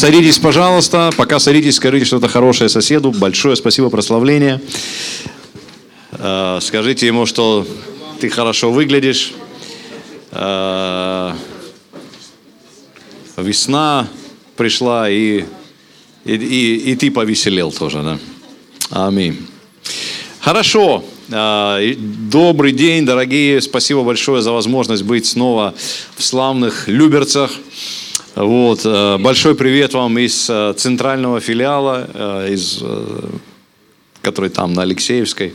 Садитесь, пожалуйста. Пока садитесь, скажите что-то хорошее соседу. Большое спасибо, прославление. Э, скажите ему, что ты хорошо выглядишь. Э, весна пришла, и, и, и, и ты повеселел тоже, да? Аминь. Хорошо. Э, добрый день, дорогие. Спасибо большое за возможность быть снова в славных Люберцах. Вот. Э, большой привет вам из э, центрального филиала, из который там на Алексеевской.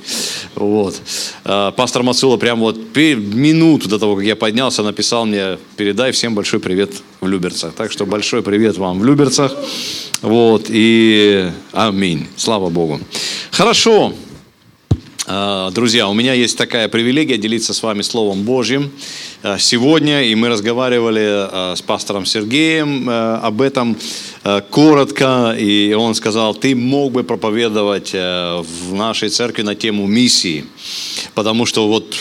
Вот. Пастор Мацула прямо вот минуту до того, как я поднялся, написал мне, передай всем большой привет в Люберцах. Так что большой привет вам в Люберцах. Вот. И аминь. Слава Богу. Хорошо. А, друзья, у меня есть такая привилегия делиться с вами Словом Божьим. А, сегодня, и мы разговаривали а, с пастором Сергеем об этом коротко, и он сказал, ты мог бы проповедовать в нашей церкви на тему миссии, потому что вот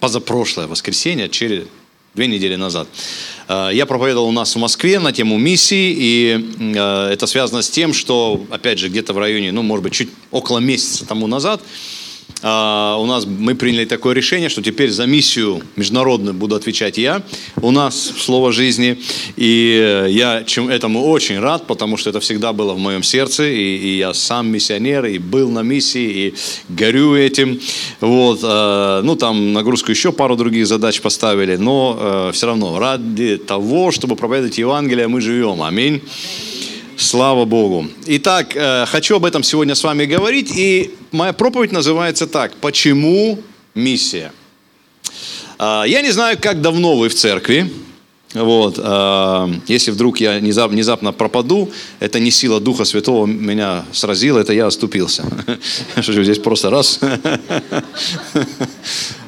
позапрошлое воскресенье, через две недели назад, я проповедовал у нас в Москве на тему миссии, и это связано с тем, что, опять же, где-то в районе, ну, может быть, чуть около месяца тому назад, а, у нас мы приняли такое решение, что теперь за миссию международную буду отвечать я. У нас слово жизни, и я чем этому очень рад, потому что это всегда было в моем сердце, и, и я сам миссионер, и был на миссии, и горю этим. Вот, а, ну там нагрузку еще пару других задач поставили, но а, все равно ради того, чтобы проповедовать Евангелие, мы живем. Аминь. Слава Богу. Итак, э, хочу об этом сегодня с вами говорить. И моя проповедь называется так. Почему миссия? Э, я не знаю, как давно вы в церкви. Вот, э, если вдруг я внезапно пропаду, это не сила Духа Святого меня сразила, это я оступился. Здесь просто раз.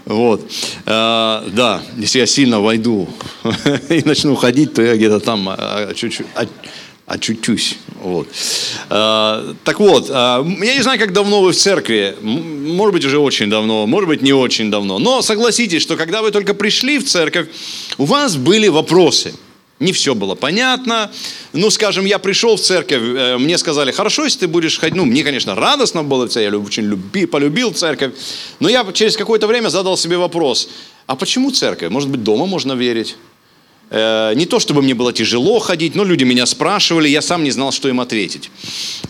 Вот. Да, если я сильно войду и начну ходить, то я где-то там чуть-чуть очутюсь. Вот. А, так вот, а, я не знаю, как давно вы в церкви, может быть, уже очень давно, может быть, не очень давно, но согласитесь, что когда вы только пришли в церковь, у вас были вопросы. Не все было понятно. Ну, скажем, я пришел в церковь, э, мне сказали, хорошо, если ты будешь ходить. Ну, мне, конечно, радостно было в я очень люби, полюбил церковь. Но я через какое-то время задал себе вопрос, а почему церковь? Может быть, дома можно верить? Э, не то, чтобы мне было тяжело ходить, но люди меня спрашивали, я сам не знал, что им ответить.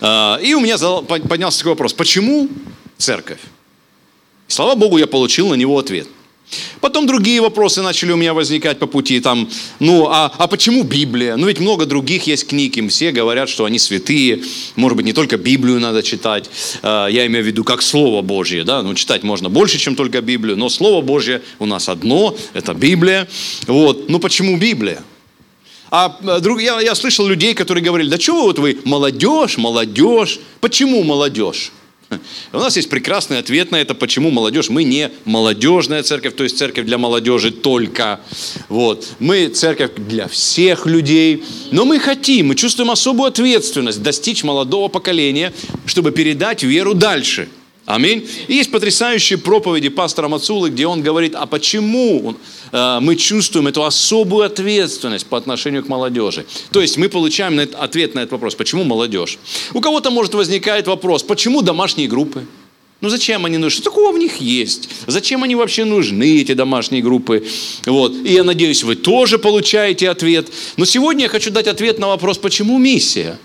Э, и у меня поднялся такой вопрос, почему церковь? Слава Богу, я получил на него ответ – Потом другие вопросы начали у меня возникать по пути. Там, ну, а, а почему Библия? Ну, ведь много других есть книг, им все говорят, что они святые. Может быть, не только Библию надо читать. А, я имею в виду как Слово Божье. Да? Ну, читать можно больше, чем только Библию. Но Слово Божье у нас одно, это Библия. Вот. Ну, почему Библия? А друг, я, я слышал людей, которые говорили, да чего вот вы, молодежь, молодежь. Почему молодежь? У нас есть прекрасный ответ на это, почему молодежь. Мы не молодежная церковь, то есть церковь для молодежи только. Вот. Мы церковь для всех людей. Но мы хотим, мы чувствуем особую ответственность достичь молодого поколения, чтобы передать веру дальше – Аминь. И есть потрясающие проповеди пастора Мацулы, где он говорит, а почему э, мы чувствуем эту особую ответственность по отношению к молодежи. То есть мы получаем ответ на этот вопрос, почему молодежь. У кого-то может возникать вопрос, почему домашние группы? Ну зачем они нужны? Что такого в них есть? Зачем они вообще нужны, эти домашние группы? Вот. И я надеюсь, вы тоже получаете ответ. Но сегодня я хочу дать ответ на вопрос, почему миссия?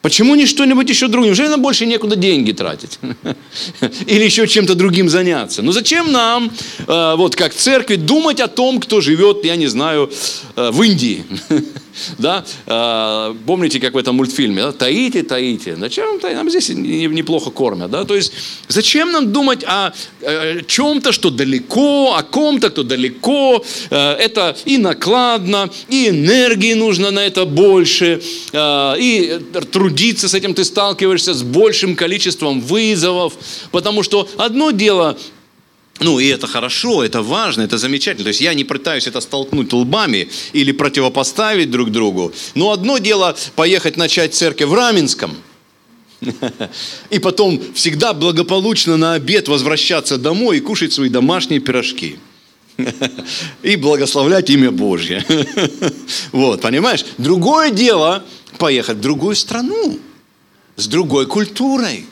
Почему не что-нибудь еще другое? Неужели нам больше некуда деньги тратить? Или еще чем-то другим заняться? Ну зачем нам, э, вот как церкви, думать о том, кто живет, я не знаю, э, в Индии? Да? А, помните, как в этом мультфильме? Да? Таите, таите. Зачем таите? Нам здесь неплохо кормят. Да? То есть, зачем нам думать о, чем-то, что далеко, о ком-то, кто далеко? А, это и накладно, и энергии нужно на это больше, а, и трудиться с этим ты сталкиваешься с большим количеством вызовов, потому что одно дело ну, и это хорошо, это важно, это замечательно. То есть я не пытаюсь это столкнуть лбами или противопоставить друг другу. Но одно дело поехать начать церковь в Раменском, и потом всегда благополучно на обед возвращаться домой и кушать свои домашние пирожки. и благословлять имя Божье. Вот, понимаешь? Другое дело поехать в другую страну, с другой культурой,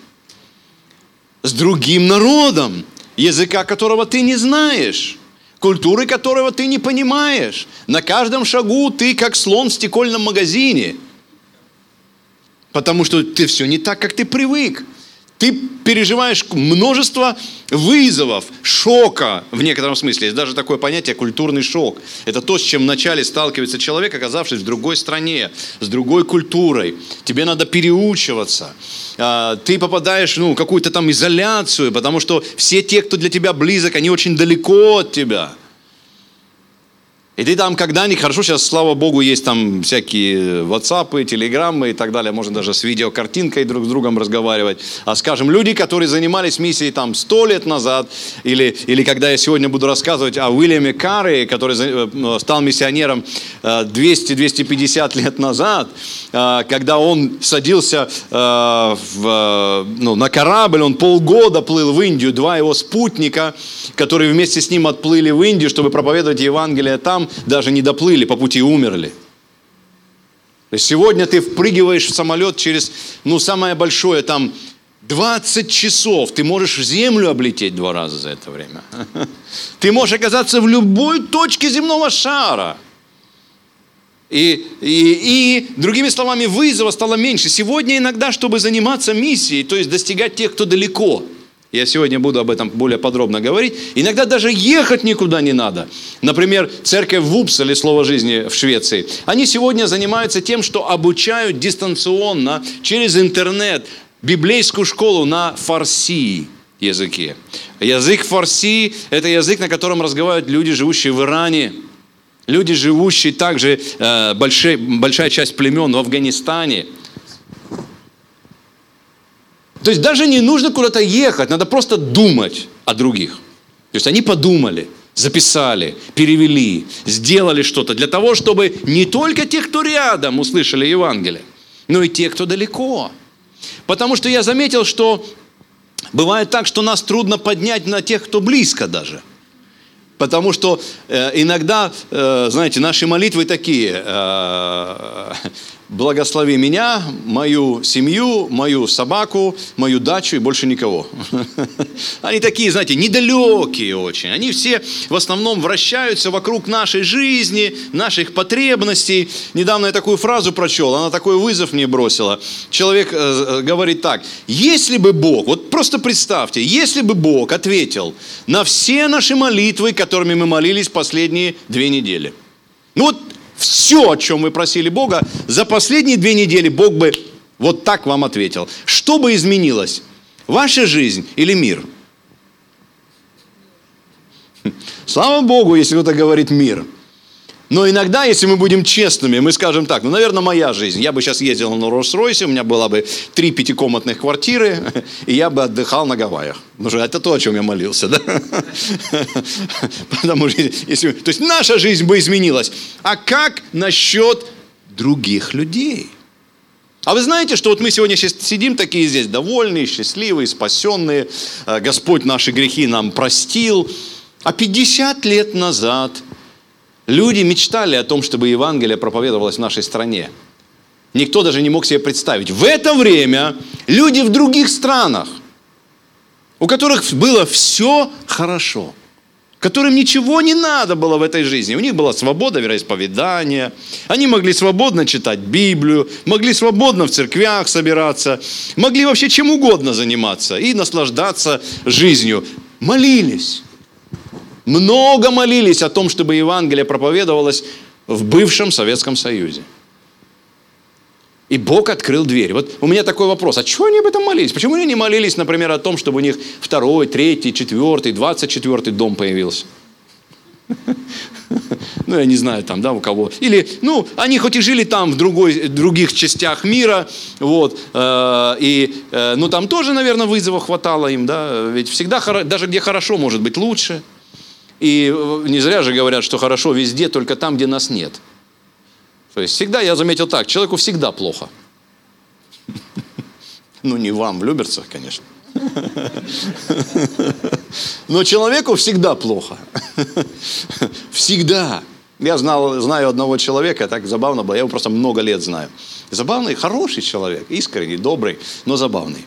с другим народом, языка которого ты не знаешь, культуры которого ты не понимаешь. На каждом шагу ты как слон в стекольном магазине, потому что ты все не так, как ты привык. Ты переживаешь множество вызовов, шока в некотором смысле. Есть даже такое понятие культурный шок. Это то, с чем вначале сталкивается человек, оказавшись в другой стране, с другой культурой. Тебе надо переучиваться. А, ты попадаешь ну, в какую-то там изоляцию, потому что все те, кто для тебя близок, они очень далеко от тебя – и ты там когда-нибудь, хорошо, сейчас, слава богу, есть там всякие ватсапы, телеграммы и так далее, можно даже с видеокартинкой друг с другом разговаривать. А скажем, люди, которые занимались миссией там сто лет назад, или, или когда я сегодня буду рассказывать о Уильяме Карре, который э, стал миссионером 200-250 э, лет назад, э, когда он садился в, ну, на корабль, он полгода плыл в Индию, два его спутника, которые вместе с ним отплыли в Индию, чтобы проповедовать Евангелие там, даже не доплыли, по пути умерли. Сегодня ты впрыгиваешь в самолет через, ну, самое большое, там, 20 часов. Ты можешь землю облететь два раза за это время. Ты можешь оказаться в любой точке земного шара. И, и, и, другими словами, вызова стало меньше. Сегодня иногда, чтобы заниматься миссией, то есть достигать тех, кто далеко – я сегодня буду об этом более подробно говорить. Иногда даже ехать никуда не надо. Например, церковь в Упселе, Слово жизни в Швеции. Они сегодня занимаются тем, что обучают дистанционно через интернет библейскую школу на фарси языке. Язык фарси – это язык, на котором разговаривают люди, живущие в Иране, люди, живущие также, э, большая, большая часть племен в Афганистане – то есть даже не нужно куда-то ехать, надо просто думать о других. То есть они подумали, записали, перевели, сделали что-то для того, чтобы не только те, кто рядом, услышали Евангелие, но и те, кто далеко. Потому что я заметил, что бывает так, что нас трудно поднять на тех, кто близко даже. Потому что э, иногда, э, знаете, наши молитвы такие. Э, благослови меня, мою семью, мою собаку, мою дачу и больше никого. Они такие, знаете, недалекие очень. Они все в основном вращаются вокруг нашей жизни, наших потребностей. Недавно я такую фразу прочел, она такой вызов мне бросила. Человек э, э, говорит так, если бы Бог, вот просто представьте, если бы Бог ответил на все наши молитвы, которыми мы молились последние две недели. Ну вот все, о чем вы просили Бога, за последние две недели Бог бы вот так вам ответил. Что бы изменилось? Ваша жизнь или мир? Слава Богу, если кто-то говорит мир – но иногда, если мы будем честными, мы скажем так, ну, наверное, моя жизнь. Я бы сейчас ездил на Роллс-Ройсе, у меня была бы три пятикомнатных квартиры, и я бы отдыхал на Гавайях. Ну, что это то, о чем я молился, да? Потому что, если, то есть наша жизнь бы изменилась. А как насчет других людей? А вы знаете, что вот мы сегодня сидим такие здесь, довольные, счастливые, спасенные, э, Господь наши грехи нам простил. А 50 лет назад – Люди мечтали о том, чтобы Евангелие проповедовалось в нашей стране. Никто даже не мог себе представить. В это время люди в других странах, у которых было все хорошо, которым ничего не надо было в этой жизни. У них была свобода вероисповедания, они могли свободно читать Библию, могли свободно в церквях собираться, могли вообще чем угодно заниматься и наслаждаться жизнью. Молились много молились о том, чтобы Евангелие проповедовалось в бывшем Советском Союзе. И Бог открыл дверь. Вот у меня такой вопрос, а чего они об этом молились? Почему они не молились, например, о том, чтобы у них второй, третий, четвертый, двадцать четвертый дом появился? Ну, я не знаю, там, да, у кого. Или, ну, они хоть и жили там, в другой, других частях мира, вот, э, и, э, ну, там тоже, наверное, вызова хватало им, да, ведь всегда, даже где хорошо, может быть лучше – и э, не зря же говорят, что хорошо везде, только там, где нас нет. То есть всегда, я заметил так, человеку всегда плохо. Ну, не вам, в Люберцах, конечно. Но человеку всегда плохо. Всегда. Я знал, знаю одного человека, так забавно было, я его просто много лет знаю. Забавный, хороший человек, искренний, добрый, но забавный.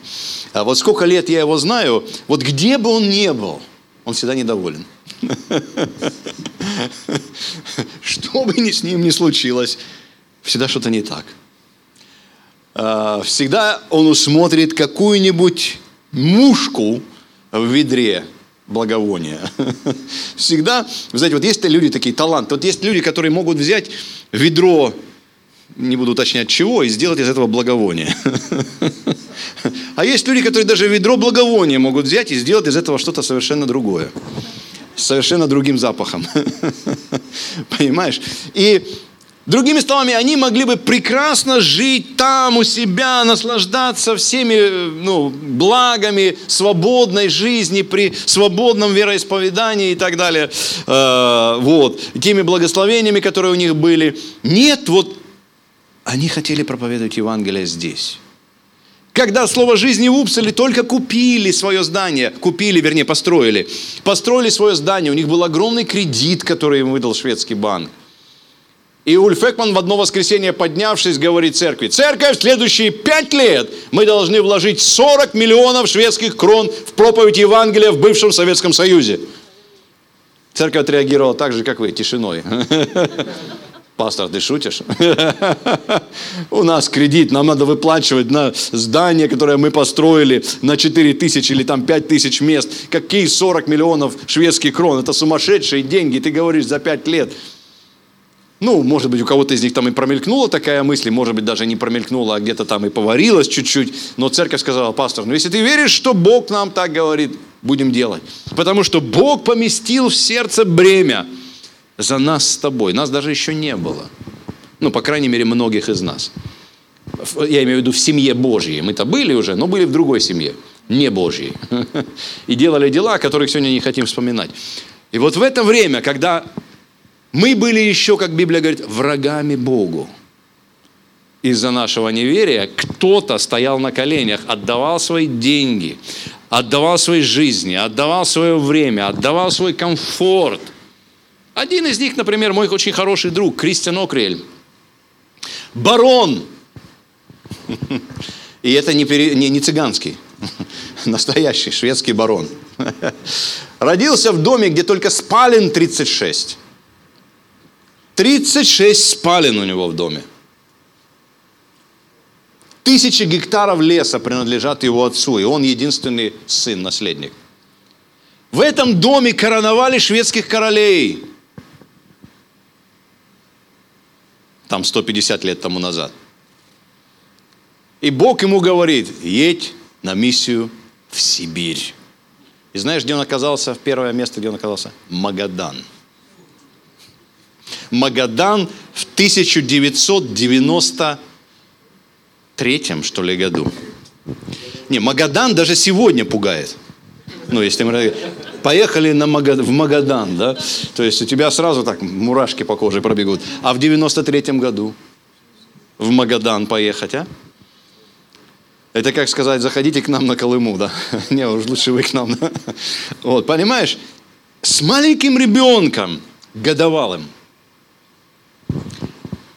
А вот сколько лет я его знаю, вот где бы он ни был, он всегда недоволен. Что бы ни с ним ни случилось, всегда что-то не так. А, всегда он усмотрит какую-нибудь мушку в ведре благовония. Всегда, знаете, вот есть люди такие таланты, вот есть люди, которые могут взять ведро, не буду уточнять чего, и сделать из этого благовоние. А есть люди, которые даже ведро благовония могут взять и сделать из этого что-то совершенно другое. Совершенно другим запахом. Понимаешь? И Другими словами, они могли бы прекрасно жить там у себя, наслаждаться всеми ну, благами свободной жизни, при свободном вероисповедании и так далее. Э, вот, теми благословениями, которые у них были. Нет, вот они хотели проповедовать Евангелие здесь. Когда слово жизни в Упселе только купили свое здание, купили, вернее, построили, построили свое здание, у них был огромный кредит, который им выдал шведский банк. И Ульф Экман в одно воскресенье поднявшись, говорит церкви, церковь в следующие пять лет мы должны вложить 40 миллионов шведских крон в проповедь Евангелия в бывшем Советском Союзе. Церковь отреагировала так же, как вы, тишиной. Пастор, ты шутишь? У нас кредит, нам надо выплачивать на здание, которое мы построили на 4 тысячи или там 5 тысяч мест. Какие 40 миллионов шведских крон? Это сумасшедшие деньги, ты говоришь, за 5 лет. Ну, может быть, у кого-то из них там и промелькнула такая мысль, может быть, даже не промелькнула, а где-то там и поварилась чуть-чуть. Но церковь сказала, пастор, ну если ты веришь, что Бог нам так говорит, будем делать. Потому что Бог поместил в сердце бремя за нас с тобой. Нас даже еще не было. Ну, по крайней мере, многих из нас. Я имею в виду в семье Божьей. Мы-то были уже, но были в другой семье, не Божьей. И делали дела, о которых сегодня не хотим вспоминать. И вот в это время, когда мы были еще, как Библия говорит, врагами Богу. Из-за нашего неверия кто-то стоял на коленях, отдавал свои деньги, отдавал свои жизни, отдавал свое время, отдавал свой комфорт. Один из них, например, мой очень хороший друг, Кристиан Окрель. Барон. И это не, пере, не, не цыганский, настоящий шведский барон. Родился в доме, где только спален 36. 36 спален у него в доме. Тысячи гектаров леса принадлежат его отцу, и он единственный сын, наследник. В этом доме короновали шведских королей. Там 150 лет тому назад. И Бог ему говорит, едь на миссию в Сибирь. И знаешь, где он оказался? В первое место, где он оказался? Магадан. Магадан в 1993 что ли году. Не, Магадан даже сегодня пугает. Ну, если мы поехали на Магад... в Магадан, да, то есть у тебя сразу так мурашки по коже пробегут. А в 93-м году в Магадан поехать, а? Это как сказать, заходите к нам на Колыму, да? Не, уж лучше вы к нам. Вот, понимаешь? С маленьким ребенком, годовалым –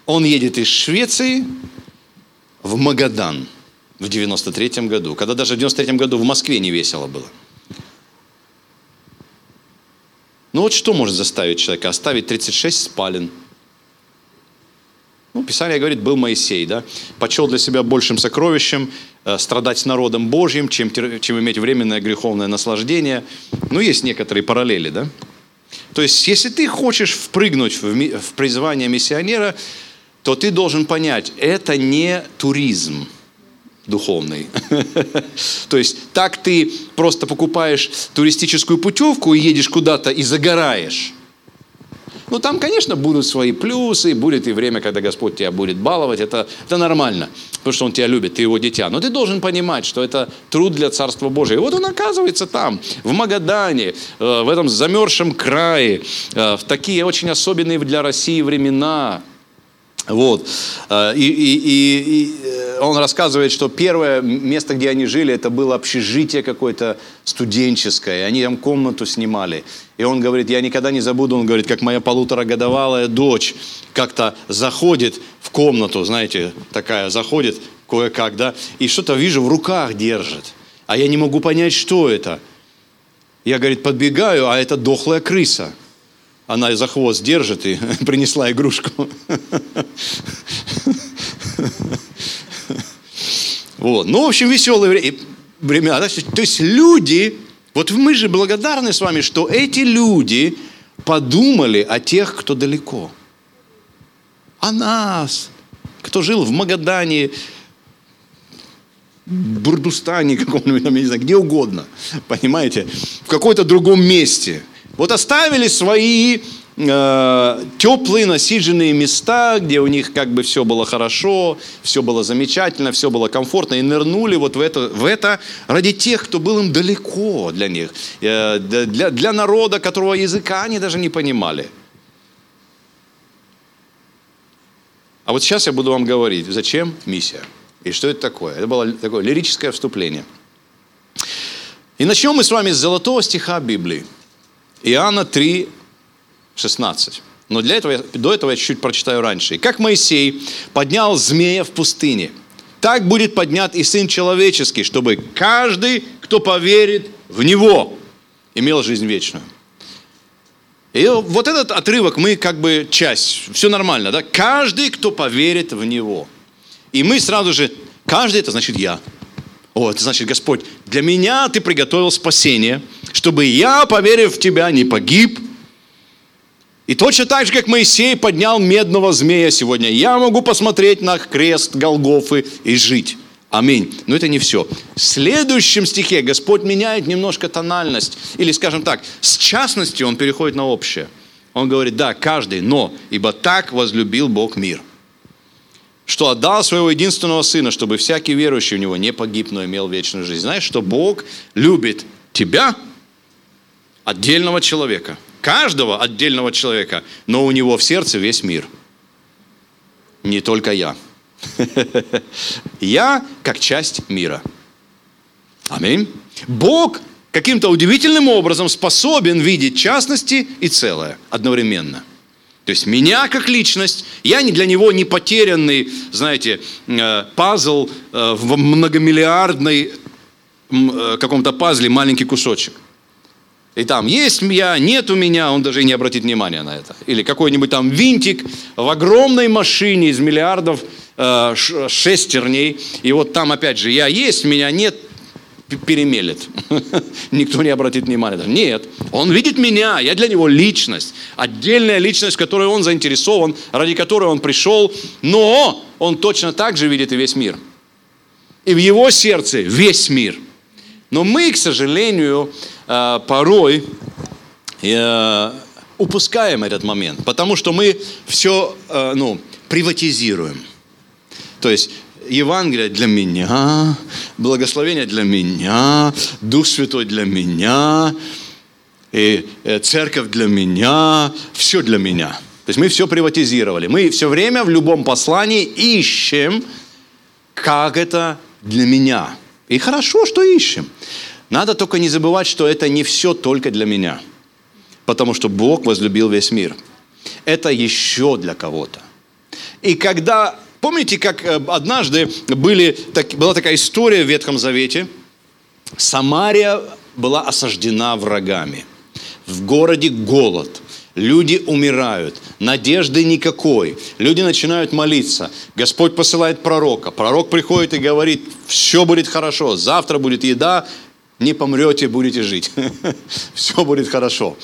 он едет из Швеции в Магадан в 93 году, когда даже в 93 году в Москве не весело было. Ну вот что может заставить человека оставить 36 спален? Ну, Писание говорит, был Моисей, да, почел для себя большим сокровищем э, страдать с народом Божьим, чем, чем иметь временное греховное наслаждение. Ну, есть некоторые параллели, да. То есть, если ты хочешь впрыгнуть в, в призвание миссионера, то ты должен понять, это не туризм духовный. То есть так ты просто покупаешь туристическую путевку и едешь куда-то и загораешь. Ну, там, конечно, будут свои плюсы, будет и время, когда Господь тебя будет баловать, это, это нормально, потому что Он тебя любит, ты Его дитя. Но ты должен понимать, что это труд для Царства Божия. И вот Он оказывается там, в Магадане, э, в этом замерзшем крае, э, в такие очень особенные для России времена, Вот. И, и, и, и он рассказывает, что первое место, где они жили, это было общежитие какое-то студенческое. Они там комнату снимали. И он говорит, я никогда не забуду, он говорит, как моя полуторагодовалая дочь как-то заходит в комнату, знаете, такая, заходит кое-как, да, и что-то вижу в руках держит. А я не могу понять, что это. Я, говорит, подбегаю, а это дохлая крыса. Она за хвост держит и принесла игрушку. Вот. Ну, в общем, веселые времена. То есть люди, вот мы же благодарны с вами, что эти люди подумали о тех, кто далеко. О нас, кто жил в Магадане, Бурдустане каком-нибудь, я не знаю, где угодно, понимаете, в какой-то другом месте. Вот оставили свои э, теплые насиженные места, где у них как бы все было хорошо, все было замечательно, все было комфортно, и нырнули вот в это, в это ради тех, кто был им далеко для них, э, для, для народа, которого языка они даже не понимали. А вот сейчас я буду вам говорить, зачем миссия. И что это такое? Это было такое лирическое вступление. И начнем мы с вами с золотого стиха Библии. Иоанна 3, 16. Но для этого, до этого я чуть-чуть прочитаю раньше. «И как Моисей поднял змея в пустыне, так будет поднят и Сын Человеческий, чтобы каждый, кто поверит в Него, имел жизнь вечную». И вот этот отрывок мы как бы часть, все нормально, да? Каждый, кто поверит в Него – и мы сразу же, каждый это значит я. О, это значит, Господь, для меня ты приготовил спасение, чтобы я, поверив в тебя, не погиб. И точно так же, как Моисей поднял медного змея сегодня, я могу посмотреть на крест Голгофы и жить. Аминь. Но это не все. В следующем стихе Господь меняет немножко тональность. Или, скажем так, с частностью он переходит на общее. Он говорит, да, каждый, но, ибо так возлюбил Бог мир – что отдал своего единственного сына, чтобы всякий верующий в него не погиб, но имел вечную жизнь. Знаешь, что Бог любит тебя, отдельного человека, каждого отдельного человека, но у него в сердце весь мир. Не только я. Я как часть мира. Аминь. Бог каким-то удивительным образом способен видеть частности и целое одновременно – то есть меня как личность, я для него не потерянный, знаете, э, пазл э, в многомиллиардной э, каком-то пазле маленький кусочек. И там есть я, нет у меня, он даже и не обратит внимания на это. Или какой-нибудь там винтик в огромной машине из миллиардов шестерней. И вот там опять же я есть, меня нет, перемелет. Никто не обратит внимания. Нет, он видит меня, я для него личность, отдельная личность, в которой он заинтересован, ради которой он пришел, но он точно так же видит и весь мир. И в его сердце весь мир. Но мы, к сожалению, э, порой э, упускаем этот момент, потому что мы все э, ну, приватизируем. То есть Евангелие для меня, благословение для меня, Дух Святой для меня, и э, церковь для меня, все для меня. То есть мы все приватизировали. Мы все время в любом послании ищем, как это для меня. И хорошо, что ищем. Надо только не забывать, что это не все только для меня. Потому что Бог возлюбил весь мир. Это еще для кого-то. И когда Помните, как э, однажды были, так, была такая история в Ветхом Завете? Самария была осаждена врагами. В городе голод. Люди умирают, надежды никакой. Люди начинают молиться. Господь посылает пророка. Пророк приходит и говорит, все будет хорошо, завтра будет еда, не помрете, будете жить. Все будет хорошо.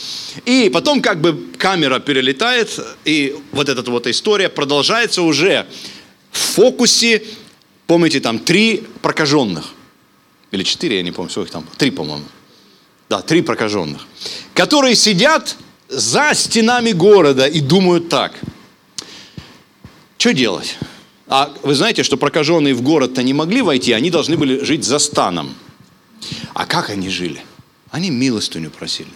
И потом как бы камера перелетает, и вот эта вот история продолжается уже в фокусе, помните, там три прокаженных. Или четыре, я не помню, сколько там. Три, по-моему. Да, три прокаженных. Которые сидят за стенами города и думают так. Что делать? А вы знаете, что прокаженные в город-то не могли войти, они должны были жить за станом. А как они жили? Они милостыню просили.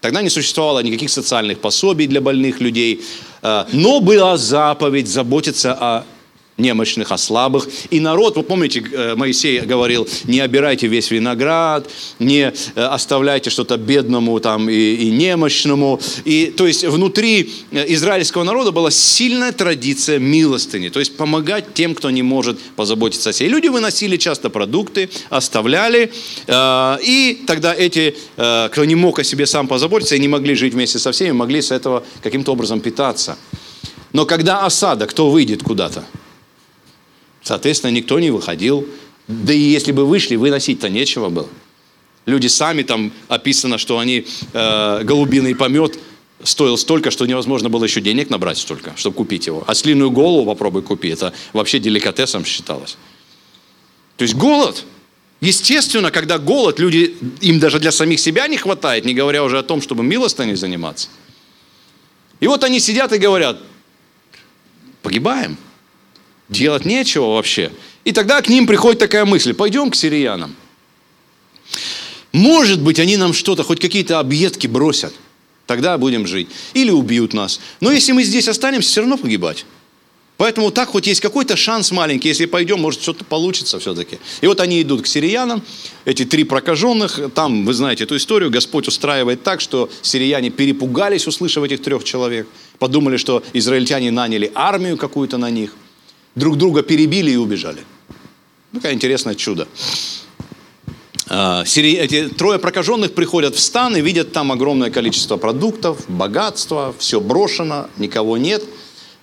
Тогда не существовало никаких социальных пособий для больных людей, э, но была заповедь заботиться о немощных, о слабых. И народ, вы помните, э, Моисей говорил, не обирайте весь виноград, не э, оставляйте что-то бедному там, и, и немощному. И, то есть внутри э, израильского народа была сильная традиция милостыни, то есть помогать тем, кто не может позаботиться о себе. И люди выносили часто продукты, оставляли, и тогда эти, кто не мог о себе сам позаботиться и не могли жить вместе со всеми, могли с этого каким-то образом питаться. Но когда осада, кто выйдет куда-то? Соответственно, никто не выходил. Да и если бы вышли, выносить-то нечего было. Люди сами там описано, что они э, голубиный помет стоил столько, что невозможно было еще денег набрать столько, чтобы купить его. А слиную голову попробуй купи. Это вообще деликатесом считалось. То есть голод. Естественно, когда голод, люди, им даже для самих себя не хватает, не говоря уже о том, чтобы милостыней заниматься. И вот они сидят и говорят, погибаем делать нечего вообще. И тогда к ним приходит такая мысль, пойдем к сириянам. Может быть, они нам что-то, хоть какие-то объедки бросят. Тогда будем жить. Или убьют нас. Но если мы здесь останемся, все равно погибать. Поэтому так хоть есть какой-то шанс маленький, если пойдем, может что-то получится все-таки. И вот они идут к сириянам, эти три прокаженных, там, вы знаете эту историю, Господь устраивает так, что сирияне перепугались, услышав этих трех человек, подумали, что израильтяне наняли армию какую-то на них – друг друга перебили и убежали. Такое интересное чудо. А, эти трое прокаженных приходят в стан и видят там огромное количество продуктов, богатства, все брошено, никого нет.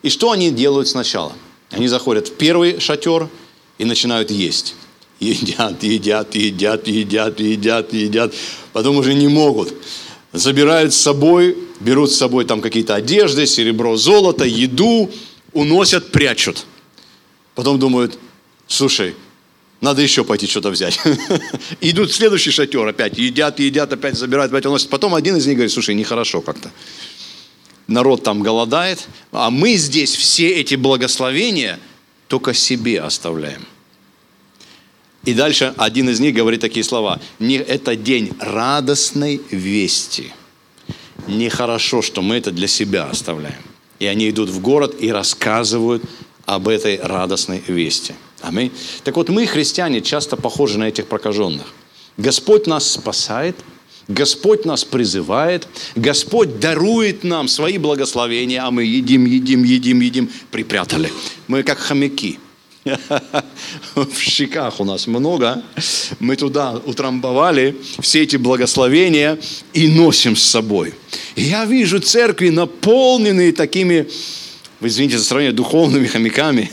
И что они делают сначала? Они заходят в первый шатер и начинают есть. Едят, едят, едят, едят, едят, едят. Потом уже не могут. Забирают с собой, берут с собой там какие-то одежды, серебро, золото, еду, уносят, прячут – Потом думают, слушай, надо еще пойти что-то взять. Идут в следующий шатер опять, едят, едят, опять забирают, опять уносят. Потом один из них говорит, слушай, нехорошо как-то. Народ там голодает, а мы здесь все эти благословения только себе оставляем. И дальше один из них говорит такие слова. Не, это день радостной вести. Нехорошо, что мы это для себя оставляем. И они идут в город и рассказывают об этой радостной вести. Аминь. Так вот, мы, христиане, часто похожи на этих прокаженных. Господь нас спасает, Господь нас призывает, Господь дарует нам свои благословения, а мы едим, едим, едим, едим, припрятали. Мы как хомяки. В щеках у нас много. Мы туда утрамбовали все эти благословения и носим с собой. Я вижу церкви, наполненные такими вы извините за сравнение, духовными хомяками,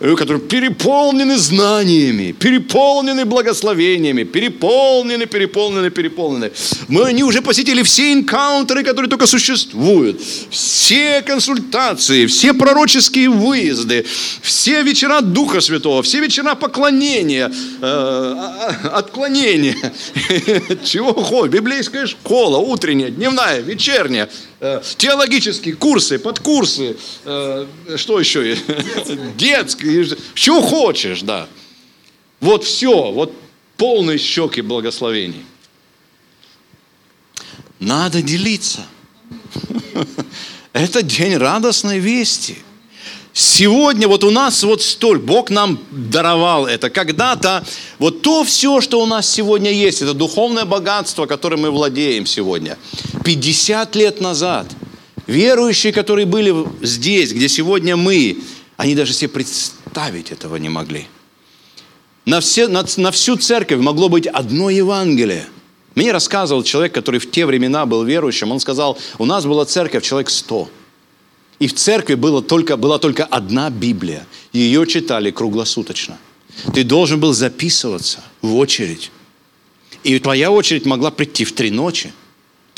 которые переполнены знаниями, переполнены благословениями, переполнены, переполнены, переполнены. Мы, они уже посетили все инкаунтеры, которые только существуют, все консультации, все пророческие выезды, все вечера Духа Святого, все вечера поклонения, э, отклонения, чего хочешь, библейская школа, утренняя, дневная, вечерняя, э, теологические курсы, подкурсы, курсы, э, что еще? Детские, что хочешь, да. Вот все, вот полные щеки благословений. Надо делиться. Это день радостной вести. Сегодня вот у нас вот столь, Бог нам даровал это. Когда-то вот то все, что у нас сегодня есть, это духовное богатство, которым мы владеем сегодня. 50 лет назад – Верующие, которые были здесь, где сегодня мы, они даже себе представить этого не могли. На, все, на, на всю церковь могло быть одно Евангелие. Мне рассказывал человек, который в те времена был верующим, он сказал, у нас была церковь человек сто. И в церкви было только, была только одна Библия. Ее читали круглосуточно. Ты должен был записываться в очередь. И твоя очередь могла прийти в три ночи.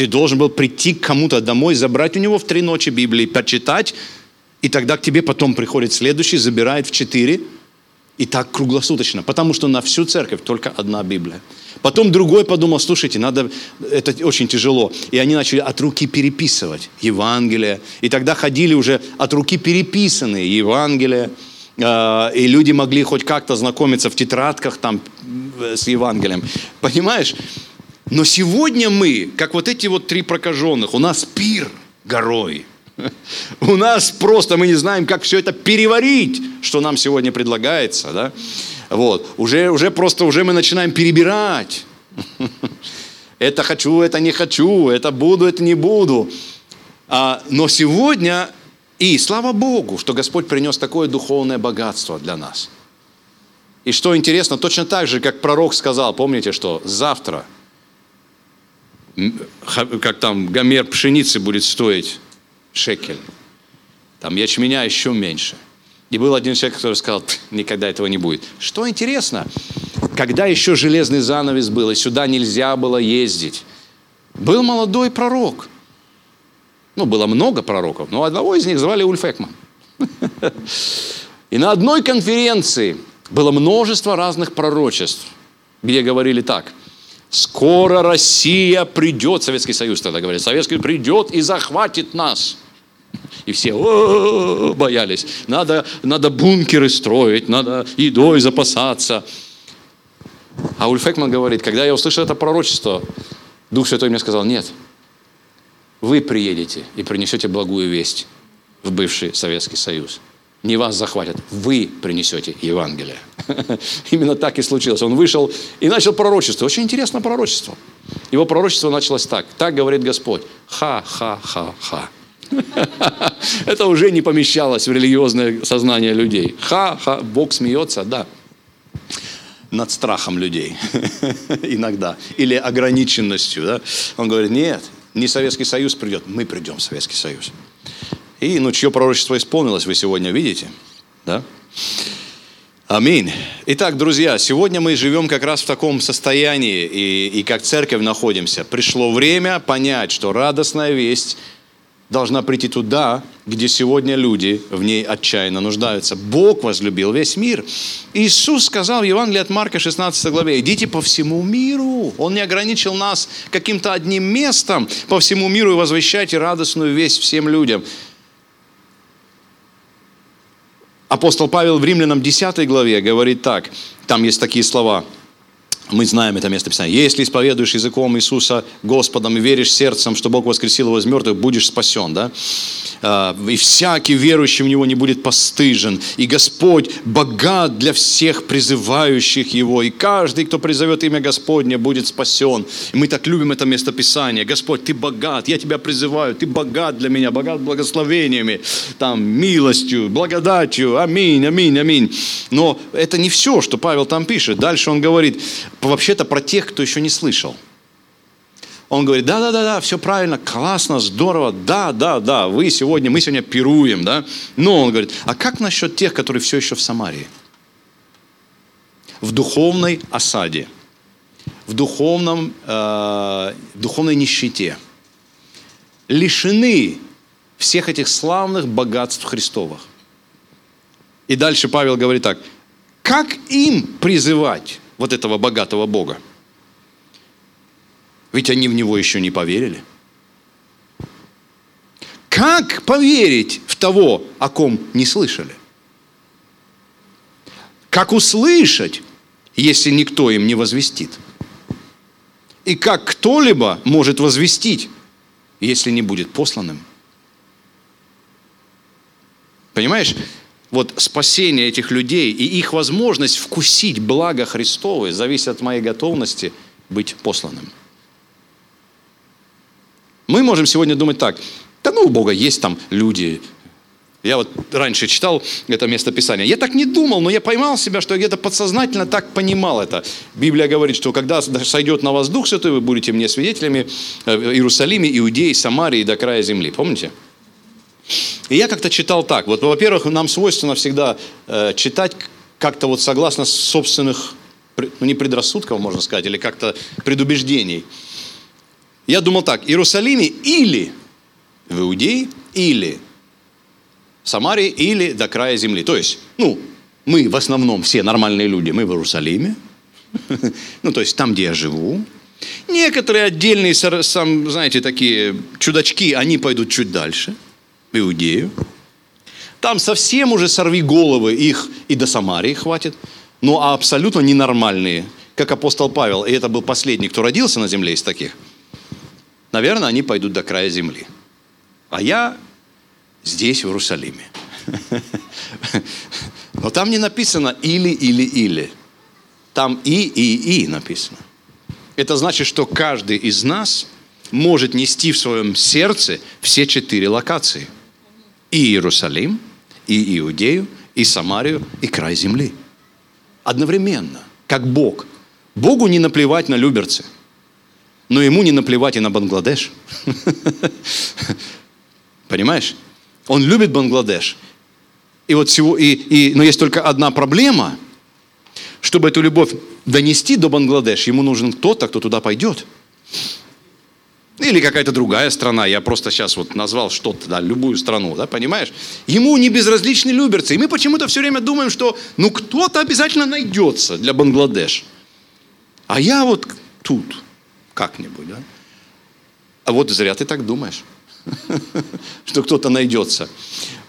Ты должен был прийти к кому-то домой, забрать у него в три ночи Библии, почитать, и тогда к тебе потом приходит следующий, забирает в четыре, и так круглосуточно, потому что на всю церковь только одна Библия. Потом другой подумал, слушайте, надо, это очень тяжело. И они начали от руки переписывать Евангелие. И тогда ходили уже от руки переписанные Евангелия. А, и люди могли хоть как-то знакомиться в тетрадках там э, с Евангелием. Понимаешь? Но сегодня мы, как вот эти вот три прокаженных, у нас пир горой. У нас просто мы не знаем, как все это переварить, что нам сегодня предлагается. Да? Вот. Уже, уже просто уже мы начинаем перебирать. Это хочу, это не хочу, это буду, это не буду. А, но сегодня, и слава Богу, что Господь принес такое духовное богатство для нас. И что интересно, точно так же, как пророк сказал, помните, что завтра, как там гомер пшеницы будет стоить шекель, там ячменя еще меньше. И был один человек, который сказал, никогда этого не будет. Что интересно, когда еще железный занавес был, и сюда нельзя было ездить, был молодой пророк. Ну, было много пророков, но одного из них звали Ульф Экман. И на одной конференции было множество разных пророчеств, где говорили так. Скоро Россия придет, Советский Союз тогда говорит, Советский придет и захватит нас. И все боялись. Надо, надо бункеры строить, надо едой запасаться. А Ульфекман говорит, когда я услышал это пророчество, Дух Святой мне сказал, нет, вы приедете и принесете благую весть в бывший Советский Союз. Не вас захватят, вы принесете Евангелие. Именно так и случилось. Он вышел и начал пророчество. Очень интересное пророчество. Его пророчество началось так. Так говорит Господь. Ха-ха-ха-ха. Это уже не помещалось в религиозное сознание людей. Ха-ха, Бог смеется, да. Над страхом людей иногда. Или ограниченностью. Да? Он говорит, нет, не Советский Союз придет, мы придем в Советский Союз. И, ну, чье пророчество исполнилось, вы сегодня видите, да? Аминь. Итак, друзья, сегодня мы живем как раз в таком состоянии, и, и как церковь находимся. Пришло время понять, что радостная весть должна прийти туда, где сегодня люди в ней отчаянно нуждаются. Бог возлюбил весь мир. Иисус сказал в Евангелии от Марка 16 главе, идите по всему миру. Он не ограничил нас каким-то одним местом по всему миру и возвещайте радостную весть всем людям. Апостол Павел в Римлянам 10 главе говорит так, там есть такие слова – мы знаем это место Писания. Если исповедуешь языком Иисуса Господом и веришь сердцем, что Бог воскресил его из мертвых, будешь спасен. Да? А, и всякий верующий в Него не будет постыжен. И Господь богат для всех призывающих Его. И каждый, кто призовет имя Господне, будет спасен. И мы так любим это место Писания. Господь, Ты богат, я Тебя призываю, Ты богат для меня, богат благословениями, там, милостью, благодатью. Аминь, аминь, аминь. Но это не все, что Павел там пишет. Дальше он говорит, вообще-то про тех, кто еще не слышал. Он говорит, да-да-да, все правильно, классно, здорово, да, да, да, вы сегодня, мы сегодня пируем, да. Но он говорит, а как насчет тех, которые все еще в Самарии? В духовной осаде, в духовном, э, духовной нищете, лишены всех этих славных богатств Христовых. И дальше Павел говорит так, как им призывать вот этого богатого Бога? Ведь они в него еще не поверили. Как поверить в того, о ком не слышали? Как услышать, если никто им не возвестит? И как кто-либо может возвестить, если не будет посланным? Понимаешь? вот спасение этих людей и их возможность вкусить благо Христовое зависит от моей готовности быть посланным. Мы можем сегодня думать так, да ну у Бога есть там люди. Я вот раньше читал это место Писания. Я так не думал, но я поймал себя, что я где-то подсознательно так понимал это. Библия говорит, что когда сойдет на вас Дух Святой, вы будете мне свидетелями э, в Иерусалиме, Иудеи, Самарии до края земли. Помните? И я как-то читал так. Вот, во-первых, нам свойственно всегда э, читать как-то вот согласно собственных, ну не предрассудков, можно сказать, или как-то предубеждений. Я думал так, Иерусалиме или в Иудее, или в Самарии, или до края земли. То есть, ну, мы в основном все нормальные люди, мы в Иерусалиме, ну, то есть там, где я живу. Некоторые отдельные, сам, знаете, такие чудачки, они пойдут чуть дальше – в Иудею. Там совсем уже сорви головы, их и до Самарии хватит. Ну а абсолютно ненормальные, как апостол Павел, и это был последний, кто родился на земле из таких, наверное, они пойдут до края земли. А я здесь, в Иерусалиме. Но там не написано или, или, или. Там и, и, и написано. Это значит, что каждый из нас может нести в своем сердце все четыре локации. И Иерусалим, и Иудею, и Самарию, и край земли. Одновременно, как Бог. Богу не наплевать на люберцы, но ему не наплевать и на Бангладеш. Понимаешь? Он любит Бангладеш. И вот всего, и, и, но есть только одна проблема. Чтобы эту любовь донести до Бангладеш, ему нужен кто-то, кто туда пойдет. Или какая-то другая страна. Я просто сейчас вот назвал что-то, да, любую страну, да, понимаешь? Ему не безразличны люберцы. И мы почему-то все время думаем, что ну кто-то обязательно найдется для Бангладеш. А я вот тут как-нибудь, да? А вот зря ты так думаешь, что кто-то найдется.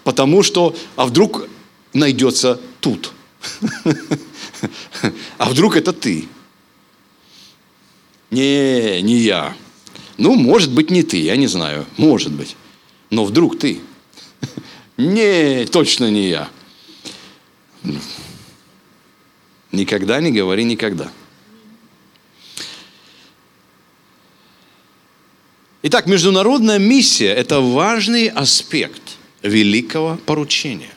Потому что, а вдруг найдется тут? А вдруг это ты? Не, не я. Ну, может быть, не ты, я не знаю. Может быть. Но вдруг ты. Не, точно не я. Никогда не говори никогда. Итак, международная миссия – это важный аспект великого поручения.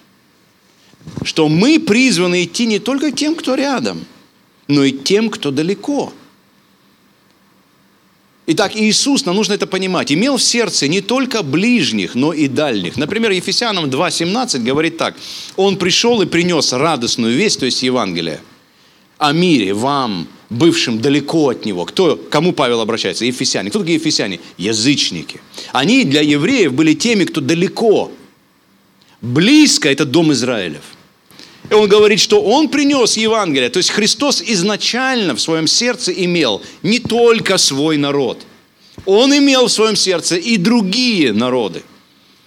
Что мы призваны идти не только тем, кто рядом, но и тем, кто далеко. Итак, Иисус, нам нужно это понимать, имел в сердце не только ближних, но и дальних. Например, Ефесянам 2.17 говорит так. Он пришел и принес радостную весть, то есть Евангелие, о мире вам, бывшим далеко от него. Кто, кому Павел обращается? Ефесяне. Кто такие ефесяне? Язычники. Они для евреев были теми, кто далеко. Близко – это дом Израилев. И он говорит, что он принес Евангелие. То есть Христос изначально в своем сердце имел не только свой народ. Он имел в своем сердце и другие народы.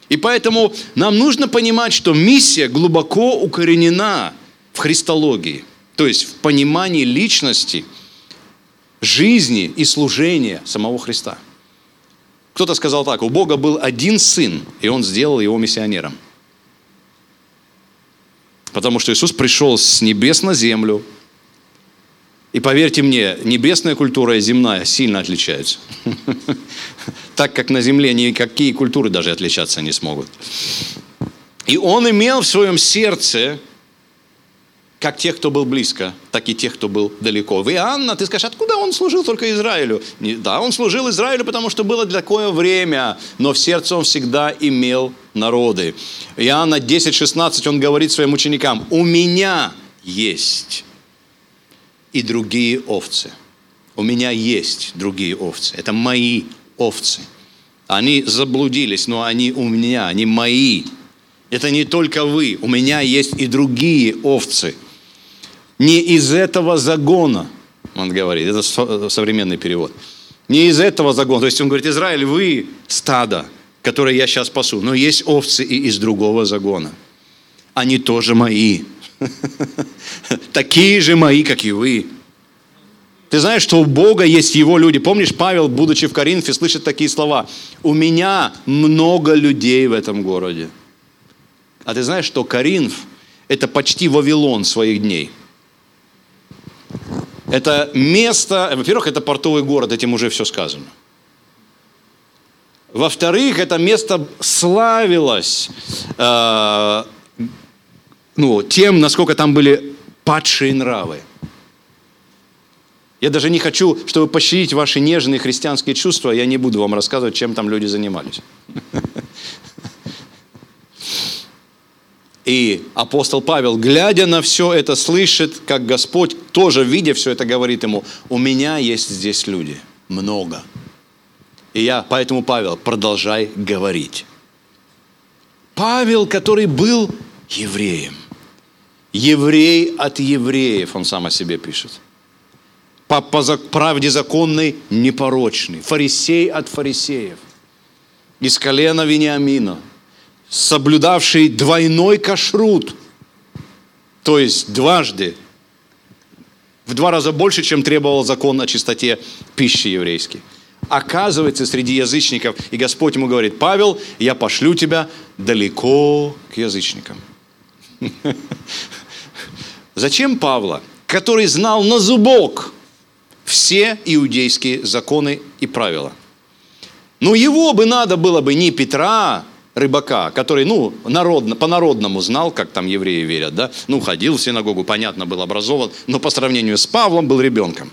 И поэтому нам нужно понимать, что миссия глубоко укоренена в христологии. То есть в понимании личности, жизни и служения самого Христа. Кто-то сказал так, у Бога был один сын, и он сделал его миссионером. Потому что Иисус пришел с небес на землю. И поверьте мне, небесная культура и земная сильно отличаются. Так как на земле никакие культуры даже отличаться не смогут. И он имел в своем сердце как тех, кто был близко, так и тех, кто был далеко. В Иоанна, ты скажешь, откуда он служил только Израилю? Не, да, он служил Израилю, потому что было такое время, но в сердце он всегда имел народы. Иоанна 10:16 он говорит своим ученикам, у меня есть и другие овцы. У меня есть другие овцы. Это мои овцы. Они заблудились, но они у меня, они мои. Это не только вы. У меня есть и другие овцы – не из этого загона, он говорит, это современный перевод. Не из этого загона. То есть он говорит, Израиль, вы стадо, которое я сейчас пасу, но есть овцы и из другого загона. Они тоже мои. Такие же мои, как и вы. Ты знаешь, что у Бога есть Его люди. Помнишь, Павел, будучи в Коринфе, слышит такие слова. У меня много людей в этом городе. А ты знаешь, что Коринф – это почти Вавилон своих дней – это место, во-первых, это портовый город, этим уже все сказано. Во-вторых, это место славилось э, ну, тем, насколько там были падшие нравы. Я даже не хочу, чтобы пощадить ваши нежные христианские чувства, я не буду вам рассказывать, чем там люди занимались. И апостол Павел, глядя на все это, слышит, как Господь, тоже видя все это, говорит ему, у меня есть здесь люди, много. И я, поэтому, Павел, продолжай говорить. Павел, который был евреем. Еврей от евреев, он сам о себе пишет. По, по правде законной непорочный. Фарисей от фарисеев. Из колена Вениамина – соблюдавший двойной кашрут, то есть дважды В два раза больше, чем требовал закон о чистоте пищи еврейской. Оказывается, среди язычников, и Господь ему говорит, Павел, я пошлю тебя далеко к язычникам. Зачем Павла, который знал на зубок все иудейские законы и правила? Ну, его бы надо было бы не Петра, рыбака, который, ну, народно, по-народному знал, как там евреи верят, да, ну, ходил в синагогу, понятно, был образован, но по сравнению с Павлом был ребенком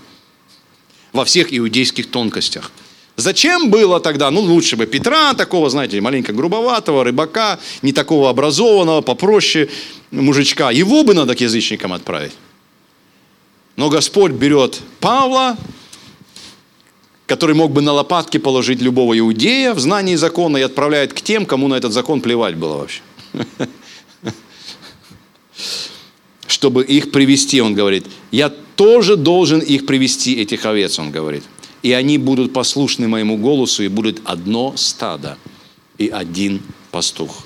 во всех иудейских тонкостях. Зачем было тогда, ну, лучше бы Петра, такого, знаете, маленько грубоватого, рыбака, не такого образованного, попроще мужичка, его бы надо к язычникам отправить. Но Господь берет Павла, который мог бы на лопатки положить любого иудея в знании закона и отправляет к тем, кому на этот закон плевать было вообще. Чтобы их привести, он говорит. Я тоже должен их привести, этих овец, он говорит. И они будут послушны моему голосу, и будет одно стадо и один пастух.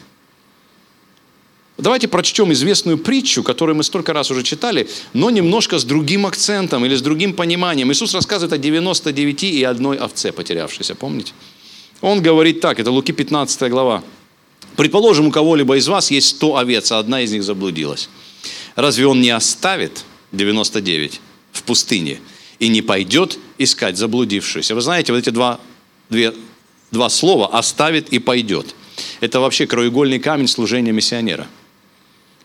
Давайте прочтем известную притчу, которую мы столько раз уже читали, но немножко с другим акцентом или с другим пониманием. Иисус рассказывает о 99 и одной овце потерявшейся, помните? Он говорит так, это Луки 15 глава. Предположим, у кого-либо из вас есть 100 овец, а одна из них заблудилась. Разве он не оставит 99 в пустыне и не пойдет искать заблудившуюся? Вы знаете, вот эти два, две, два слова «оставит» и «пойдет» – это вообще краеугольный камень служения миссионера –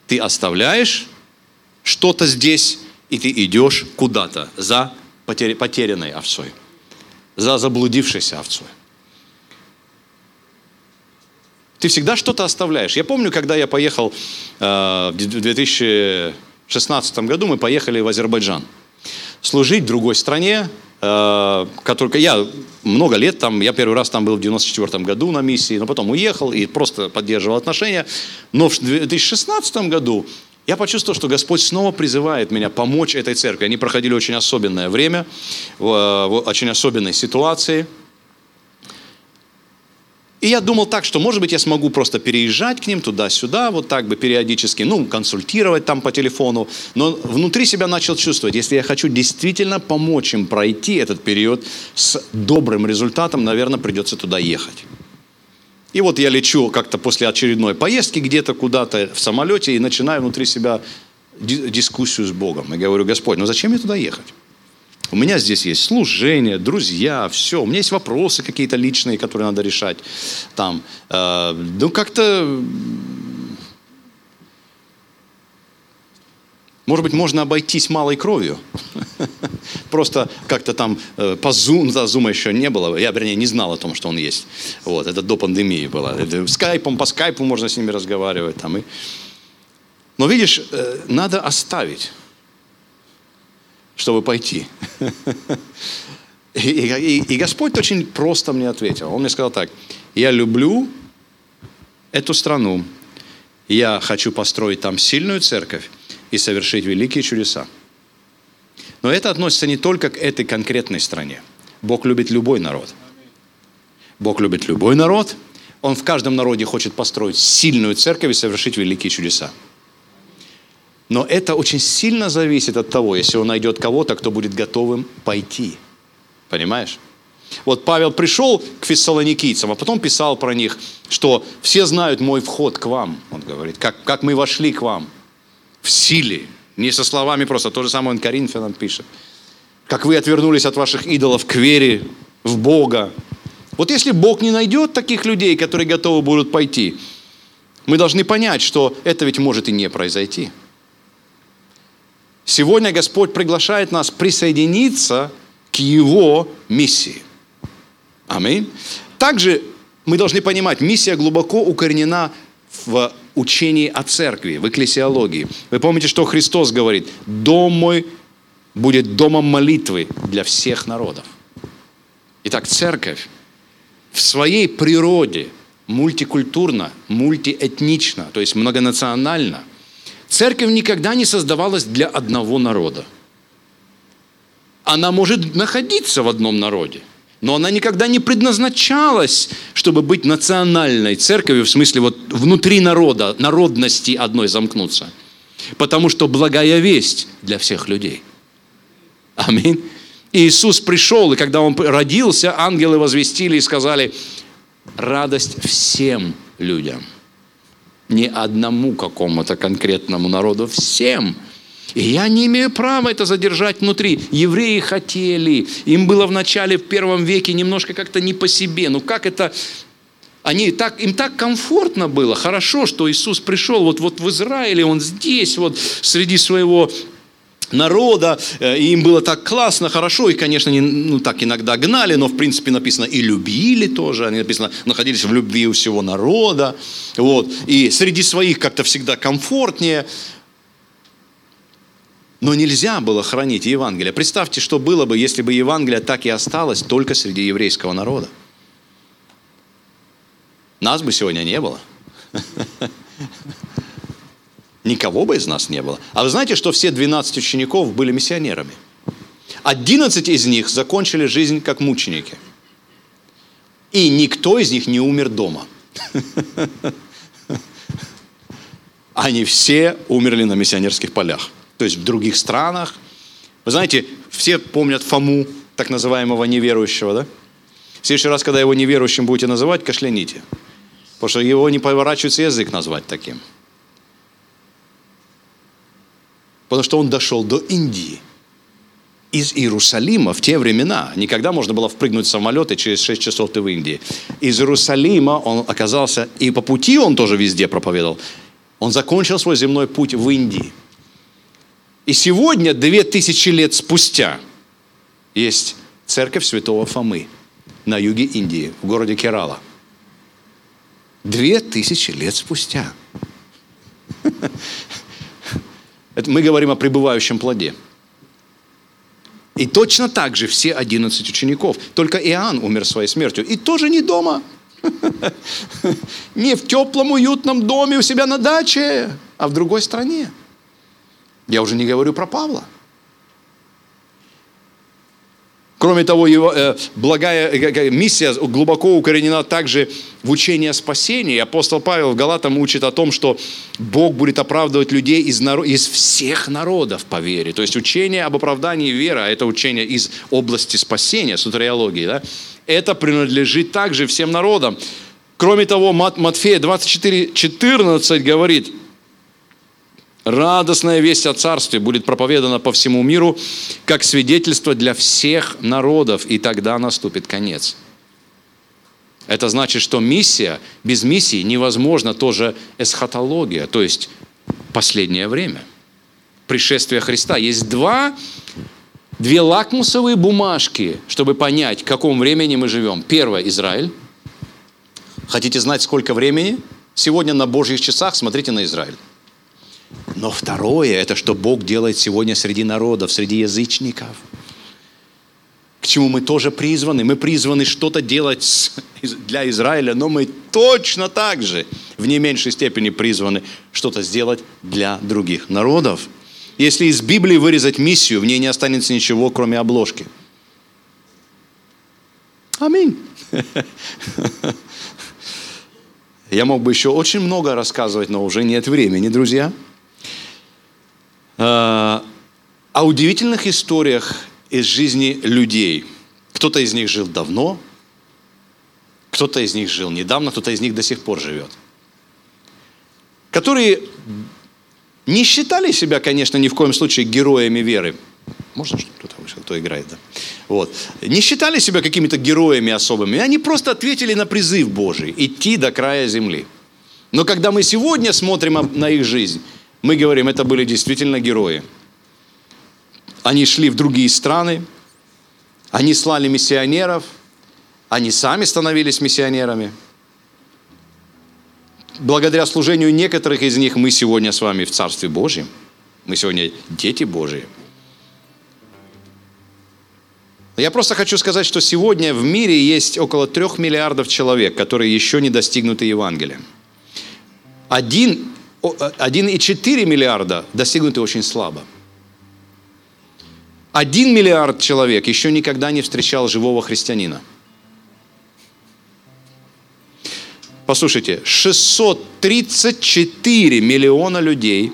ты оставляешь что-то здесь, и ты идешь куда-то за потерянной овцой, за заблудившейся овцой. Ты всегда что-то оставляешь. Я помню, когда я поехал э, в 2016 году, мы поехали в Азербайджан служить другой стране, который, я много лет там, я первый раз там был в 94 году на миссии, но потом уехал и просто поддерживал отношения. Но в 2016 году я почувствовал, что Господь снова призывает меня помочь этой церкви. Они проходили очень особенное время, в очень особенной ситуации – и я думал так, что, может быть, я смогу просто переезжать к ним туда-сюда, вот так бы периодически, ну, консультировать там по телефону. Но внутри себя начал чувствовать, если я хочу действительно помочь им пройти этот период с добрым результатом, наверное, придется туда ехать. И вот я лечу как-то после очередной поездки где-то куда-то в самолете и начинаю внутри себя дискуссию с Богом. И говорю, Господь, ну зачем мне туда ехать? У меня здесь есть служение, друзья, все. У меня есть вопросы какие-то личные, которые надо решать. Там, э, ну, как-то... Может быть, можно обойтись малой кровью. Просто как-то там э, по Zoom, да, Zoom еще не было. Я, вернее, не знал о том, что он есть. Вот, это до пандемии было. Это скайпом, по скайпу можно с ними разговаривать. Там, и... Но видишь, э, надо оставить чтобы пойти. И, и, и Господь очень просто мне ответил. Он мне сказал так, я люблю эту страну, я хочу построить там сильную церковь и совершить великие чудеса. Но это относится не только к этой конкретной стране. Бог любит любой народ. Бог любит любой народ. Он в каждом народе хочет построить сильную церковь и совершить великие чудеса. Но это очень сильно зависит от того, если он найдет кого-то, кто будет готовым пойти. Понимаешь? Вот Павел пришел к фессалоникийцам, а потом писал про них, что все знают мой вход к вам, он говорит, как, как мы вошли к вам в силе, не со словами просто, то же самое он Коринфянам пишет. Как вы отвернулись от ваших идолов к вере в Бога. Вот если Бог не найдет таких людей, которые готовы будут пойти, мы должны понять, что это ведь может и не произойти. Сегодня Господь приглашает нас присоединиться к Его миссии. Аминь. Также мы должны понимать, миссия глубоко укоренена в учении о церкви, в экклесиологии. Вы помните, что Христос говорит? «Дом мой будет домом молитвы для всех народов». Итак, церковь в своей природе мультикультурна, мультиэтнична, то есть многонациональна – Церковь никогда не создавалась для одного народа. Она может находиться в одном народе, но она никогда не предназначалась, чтобы быть национальной церковью, в смысле вот внутри народа, народности одной замкнуться. Потому что благая весть для всех людей. Аминь. Иисус пришел, и когда Он родился, ангелы возвестили и сказали, радость всем людям. Не одному какому-то конкретному народу, всем. И я не имею права это задержать внутри. Евреи хотели. Им было в начале, в первом веке немножко как-то не по себе. Ну как это они так, им так комфортно было, хорошо, что Иисус пришел вот, вот в Израиле, Он здесь, вот среди своего народа, э, и им было так классно, хорошо, и, конечно, не, ну, так иногда гнали, но, в принципе, написано, и любили тоже, они написано, находились в любви у всего народа, вот, и среди своих как-то всегда комфортнее, но нельзя было хранить Евангелие. Представьте, что было бы, если бы Евангелие так и осталось только среди еврейского народа. Нас бы сегодня не было. Никого бы из нас не было. А вы знаете, что все 12 учеников были миссионерами? 11 из них закончили жизнь как мученики. И никто из них не умер дома. Они все умерли на миссионерских полях. То есть в других странах. Вы знаете, все помнят Фому, так называемого неверующего, да? В следующий раз, когда его неверующим будете называть, кашляните. Потому что его не поворачивается язык назвать таким. Потому что он дошел до Индии. Из Иерусалима в те времена, никогда можно было впрыгнуть в самолет, и через 6 часов ты в Индии. Из Иерусалима он оказался, и по пути он тоже везде проповедовал. Он закончил свой земной путь в Индии. И сегодня, две тысячи лет спустя, есть церковь святого Фомы на юге Индии, в городе Керала. Две тысячи лет спустя. Это мы говорим о пребывающем плоде. И точно так же все 11 учеников. Только Иоанн умер своей смертью. И тоже не дома. Не в теплом, уютном доме у себя на даче, а в другой стране. Я уже не говорю про Павла. Кроме того, его э, благая э, миссия глубоко укоренена также в учении о спасении. Апостол Павел в Галатам учит о том, что Бог будет оправдывать людей из, народ, из всех народов по вере. То есть учение об оправдании веры, а это учение из области спасения, сутериологии, да, это принадлежит также всем народам. Кроме того, Мат, Матфея 24, 14 говорит – Радостная весть о Царстве будет проповедана по всему миру, как свидетельство для всех народов, и тогда наступит конец. Это значит, что миссия, без миссии невозможно тоже эсхатология, то есть последнее время, пришествие Христа. Есть два, две лакмусовые бумажки, чтобы понять, в каком времени мы живем. Первое – Израиль. Хотите знать, сколько времени? Сегодня на Божьих часах смотрите на Израиль. Но второе, это что Бог делает сегодня среди народов, среди язычников. К чему мы тоже призваны. Мы призваны что-то делать для Израиля, но мы точно так же в не меньшей степени призваны что-то сделать для других народов. Если из Библии вырезать миссию, в ней не останется ничего, кроме обложки. Аминь. Я мог бы еще очень много рассказывать, но уже нет времени, друзья. Э, о удивительных историях из жизни людей. Кто-то из них жил давно, кто-то из них жил недавно, кто-то из них до сих пор живет. Которые не считали себя, конечно, ни в коем случае героями веры. Можно, что кто-то вышел, кто играет, да? Вот. Не считали себя какими-то героями особыми. Они просто ответили на призыв Божий – идти до края земли. Но когда мы сегодня смотрим на их жизнь, мы говорим, это были действительно герои. Они шли в другие страны, они слали миссионеров, они сами становились миссионерами. Благодаря служению некоторых из них мы сегодня с вами в Царстве Божьем. Мы сегодня дети Божьи. Я просто хочу сказать, что сегодня в мире есть около трех миллиардов человек, которые еще не достигнуты Евангелием. Один 1,4 миллиарда достигнуты очень слабо. Один миллиард человек еще никогда не встречал живого христианина. Послушайте, 634 миллиона людей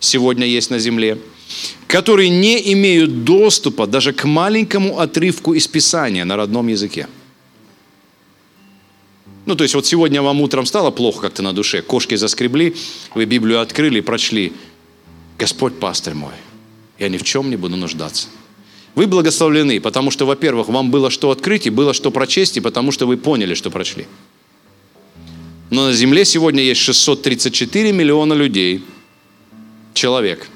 сегодня есть на земле. Которые не имеют доступа даже к маленькому отрывку из Писания на родном языке. Ну, то есть вот сегодня вам утром стало плохо как-то на душе, кошки заскребли, вы Библию открыли и прочли. Господь пастырь мой, я ни в чем не буду нуждаться. Вы благословлены, потому что, во-первых, вам было что открыть и было что прочесть, и потому что вы поняли, что прочли. Но на Земле сегодня есть 634 миллиона людей, человек,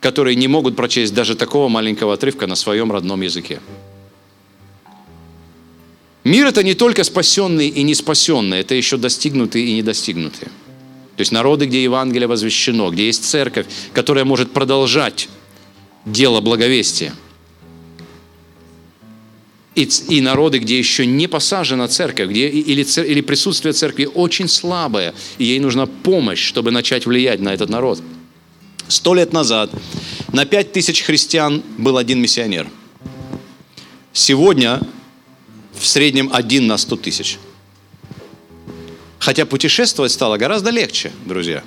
которые не могут прочесть даже такого маленького отрывка на своем родном языке. Мир это не только спасенные и не спасенные, это еще достигнутые и недостигнутые. То есть народы, где Евангелие возвещено, где есть церковь, которая может продолжать дело благовестия. И, и народы, где еще не посажена церковь, где или, или присутствие церкви очень слабое, и ей нужна помощь, чтобы начать влиять на этот народ. Сто лет назад на пять тысяч христиан был один миссионер. Сегодня в среднем один на сто тысяч. Хотя путешествовать стало гораздо легче, друзья.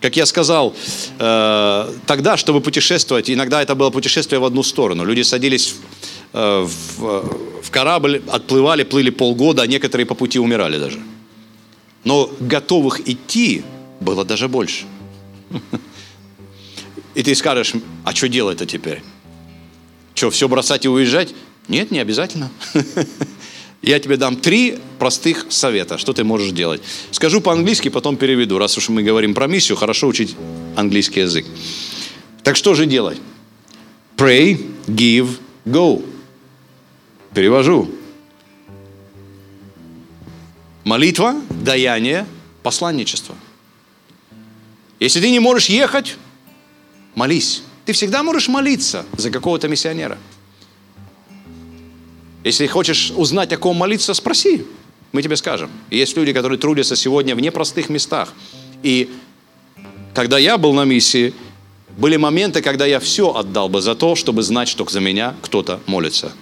Как я сказал, э, тогда, чтобы путешествовать, иногда это было путешествие в одну сторону. Люди садились э, в, в корабль, отплывали, плыли полгода, а некоторые по пути умирали даже. Но готовых идти было даже больше. И ты скажешь, а что делать-то теперь? Что, все бросать и уезжать? Нет, не обязательно. Я тебе дам три простых совета, что ты можешь делать. Скажу по-английски, потом переведу. Раз уж мы говорим про миссию, хорошо учить английский язык. Так что же делать? Pray, give, go. Перевожу. Молитва, даяние, посланничество. Если ты не можешь ехать, молись. Ты всегда можешь молиться за какого-то миссионера. Если хочешь узнать, о ком молиться, спроси. Мы тебе скажем. есть люди, которые трудятся сегодня в непростых местах. И когда я был на миссии, были моменты, когда я все отдал бы за то, чтобы знать, что за меня кто-то молится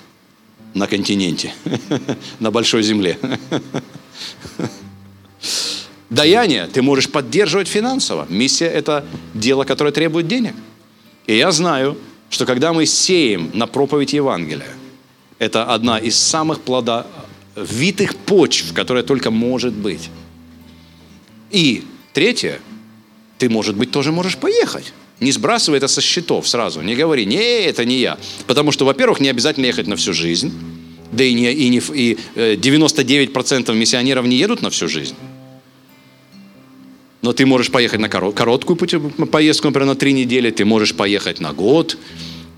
на континенте, на большой земле. Даяние ты можешь поддерживать финансово. Миссия – это дело, которое требует денег. И я знаю, что когда мы сеем на проповедь Евангелия – это одна из самых плодовитых почв, которая только может быть. И третье, ты, может быть, тоже можешь поехать. Не сбрасывай это со счетов сразу. Не говори, не, это не я. Потому что, во-первых, не обязательно ехать на всю жизнь. Да и, не, и, не, и 99% э, миссионеров не едут на всю жизнь. Но ты можешь поехать на короткую поездку, например, на три недели, ты можешь поехать на год,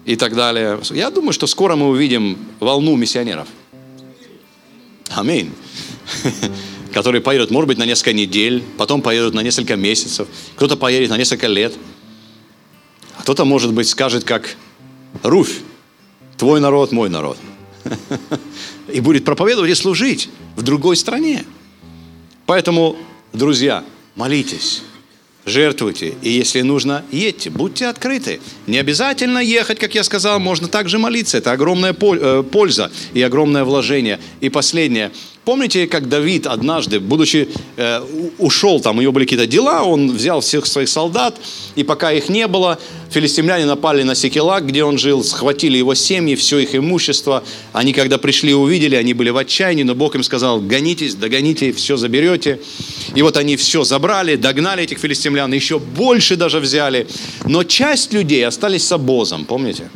и так далее. Я думаю, что скоро мы увидим волну миссионеров. Аминь. Которые поедут, может быть, на несколько недель, потом поедут на несколько месяцев, кто-то поедет на несколько лет. А кто-то, может быть, скажет, как Руфь, твой народ, мой народ. И будет проповедовать и служить в другой стране. Поэтому, друзья, молитесь жертвуйте. И если нужно, едьте, будьте открыты. Не обязательно ехать, как я сказал, можно также молиться. Это огромная э, польза и огромное вложение. И последнее. Помните, как Давид однажды, будучи э, ушел, там у него были какие-то дела, он взял всех своих солдат, и пока их не было, филистимляне напали на Секелак, где он жил, схватили его семьи, все их имущество. Они, когда пришли увидели, они были в отчаянии, но Бог им сказал, гонитесь, догоните, все заберете. И вот они все забрали, догнали этих филистимлян, еще больше даже взяли. Но часть людей остались с обозом, помните?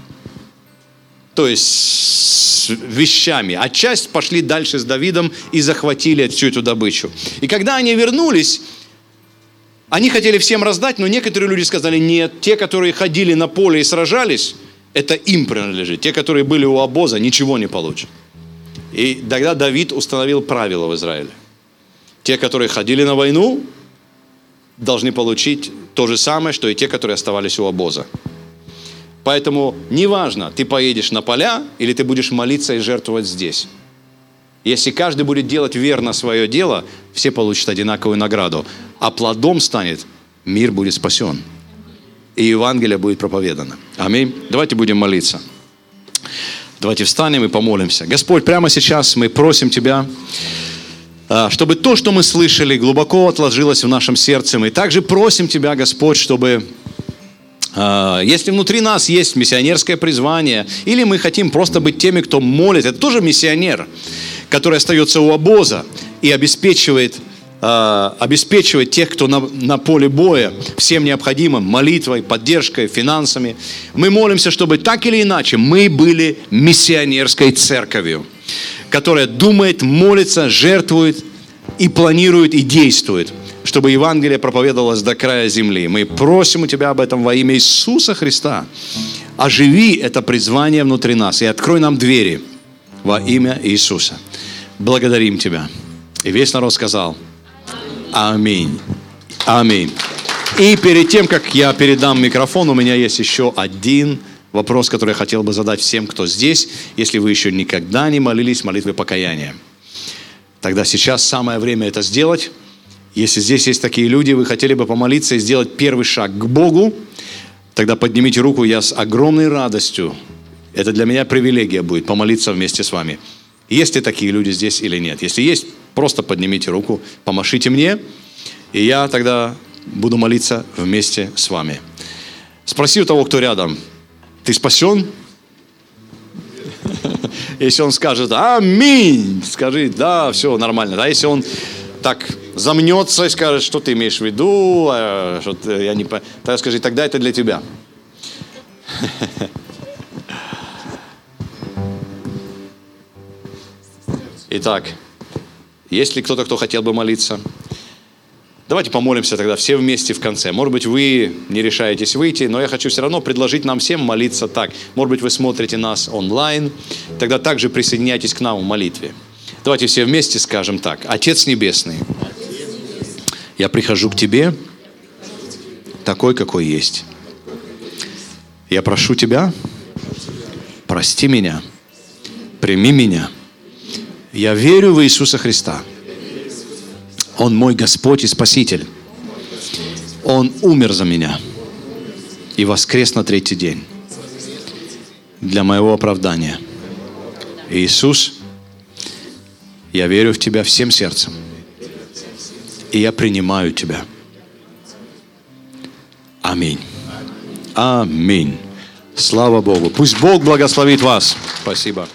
То есть вещами, а часть пошли дальше с Давидом и захватили всю эту добычу. И когда они вернулись, они хотели всем раздать, но некоторые люди сказали, нет, те, которые ходили на поле и сражались, это им принадлежит. Те, которые были у обоза, ничего не получат. И тогда Давид установил правила в Израиле. Те, которые ходили на войну, должны получить то же самое, что и те, которые оставались у обоза. Поэтому неважно, ты поедешь на поля или ты будешь молиться и жертвовать здесь. Если каждый будет делать верно свое дело, все получат одинаковую награду. А плодом станет, мир будет спасен. И Евангелие будет проповедано. Аминь. Давайте будем молиться. Давайте встанем и помолимся. Господь, прямо сейчас мы просим Тебя, а, чтобы то, что мы слышали, глубоко отложилось в нашем сердце. Мы также просим Тебя, Господь, чтобы если внутри нас есть миссионерское призвание, или мы хотим просто быть теми, кто молит, это тоже миссионер, который остается у обоза и обеспечивает а, обеспечивает тех, кто на, на поле боя, всем необходимым, молитвой, поддержкой, финансами. Мы молимся, чтобы так или иначе мы были миссионерской церковью, которая думает, молится, жертвует и планирует и действует, чтобы Евангелие проповедовалось до края земли. Мы просим у Тебя об этом во имя Иисуса Христа. Оживи это призвание внутри нас и открой нам двери во имя Иисуса. Благодарим Тебя. И весь народ сказал – Аминь. Аминь. И перед тем, как я передам микрофон, у меня есть еще один вопрос, который я хотел бы задать всем, кто здесь. Если вы еще никогда не молились молитвой покаяния, тогда сейчас самое время это сделать. Если здесь есть такие люди, вы хотели бы помолиться и сделать первый шаг к Богу, тогда поднимите руку, я с огромной радостью, это для меня привилегия будет помолиться вместе с вами. Есть ли такие люди здесь или нет? Если есть, Просто поднимите руку, помашите мне, и я тогда буду молиться вместе с вами. Спроси у того, кто рядом, ты спасен? Если он скажет «Аминь», скажи «Да, все нормально». А если он так замнется и скажет, что ты имеешь в виду, а, что я не... Тогда скажи, тогда это для тебя. Итак, есть ли кто-то, кто хотел бы молиться? Давайте помолимся тогда все вместе в конце. Может быть, вы не решаетесь выйти, но я хочу все равно предложить нам всем молиться так. Может быть, вы смотрите нас онлайн, тогда также присоединяйтесь к нам в молитве. Давайте все вместе скажем так. Отец Небесный, я прихожу к Тебе такой, какой есть. Я прошу Тебя, прости меня, прими меня – я верю в Иисуса Христа. Он мой Господь и Спаситель. Он умер за меня и воскрес на третий день для моего оправдания. Иисус, я верю в Тебя всем сердцем. И я принимаю Тебя. Аминь. Аминь. Слава Богу. Пусть Бог благословит вас. Спасибо.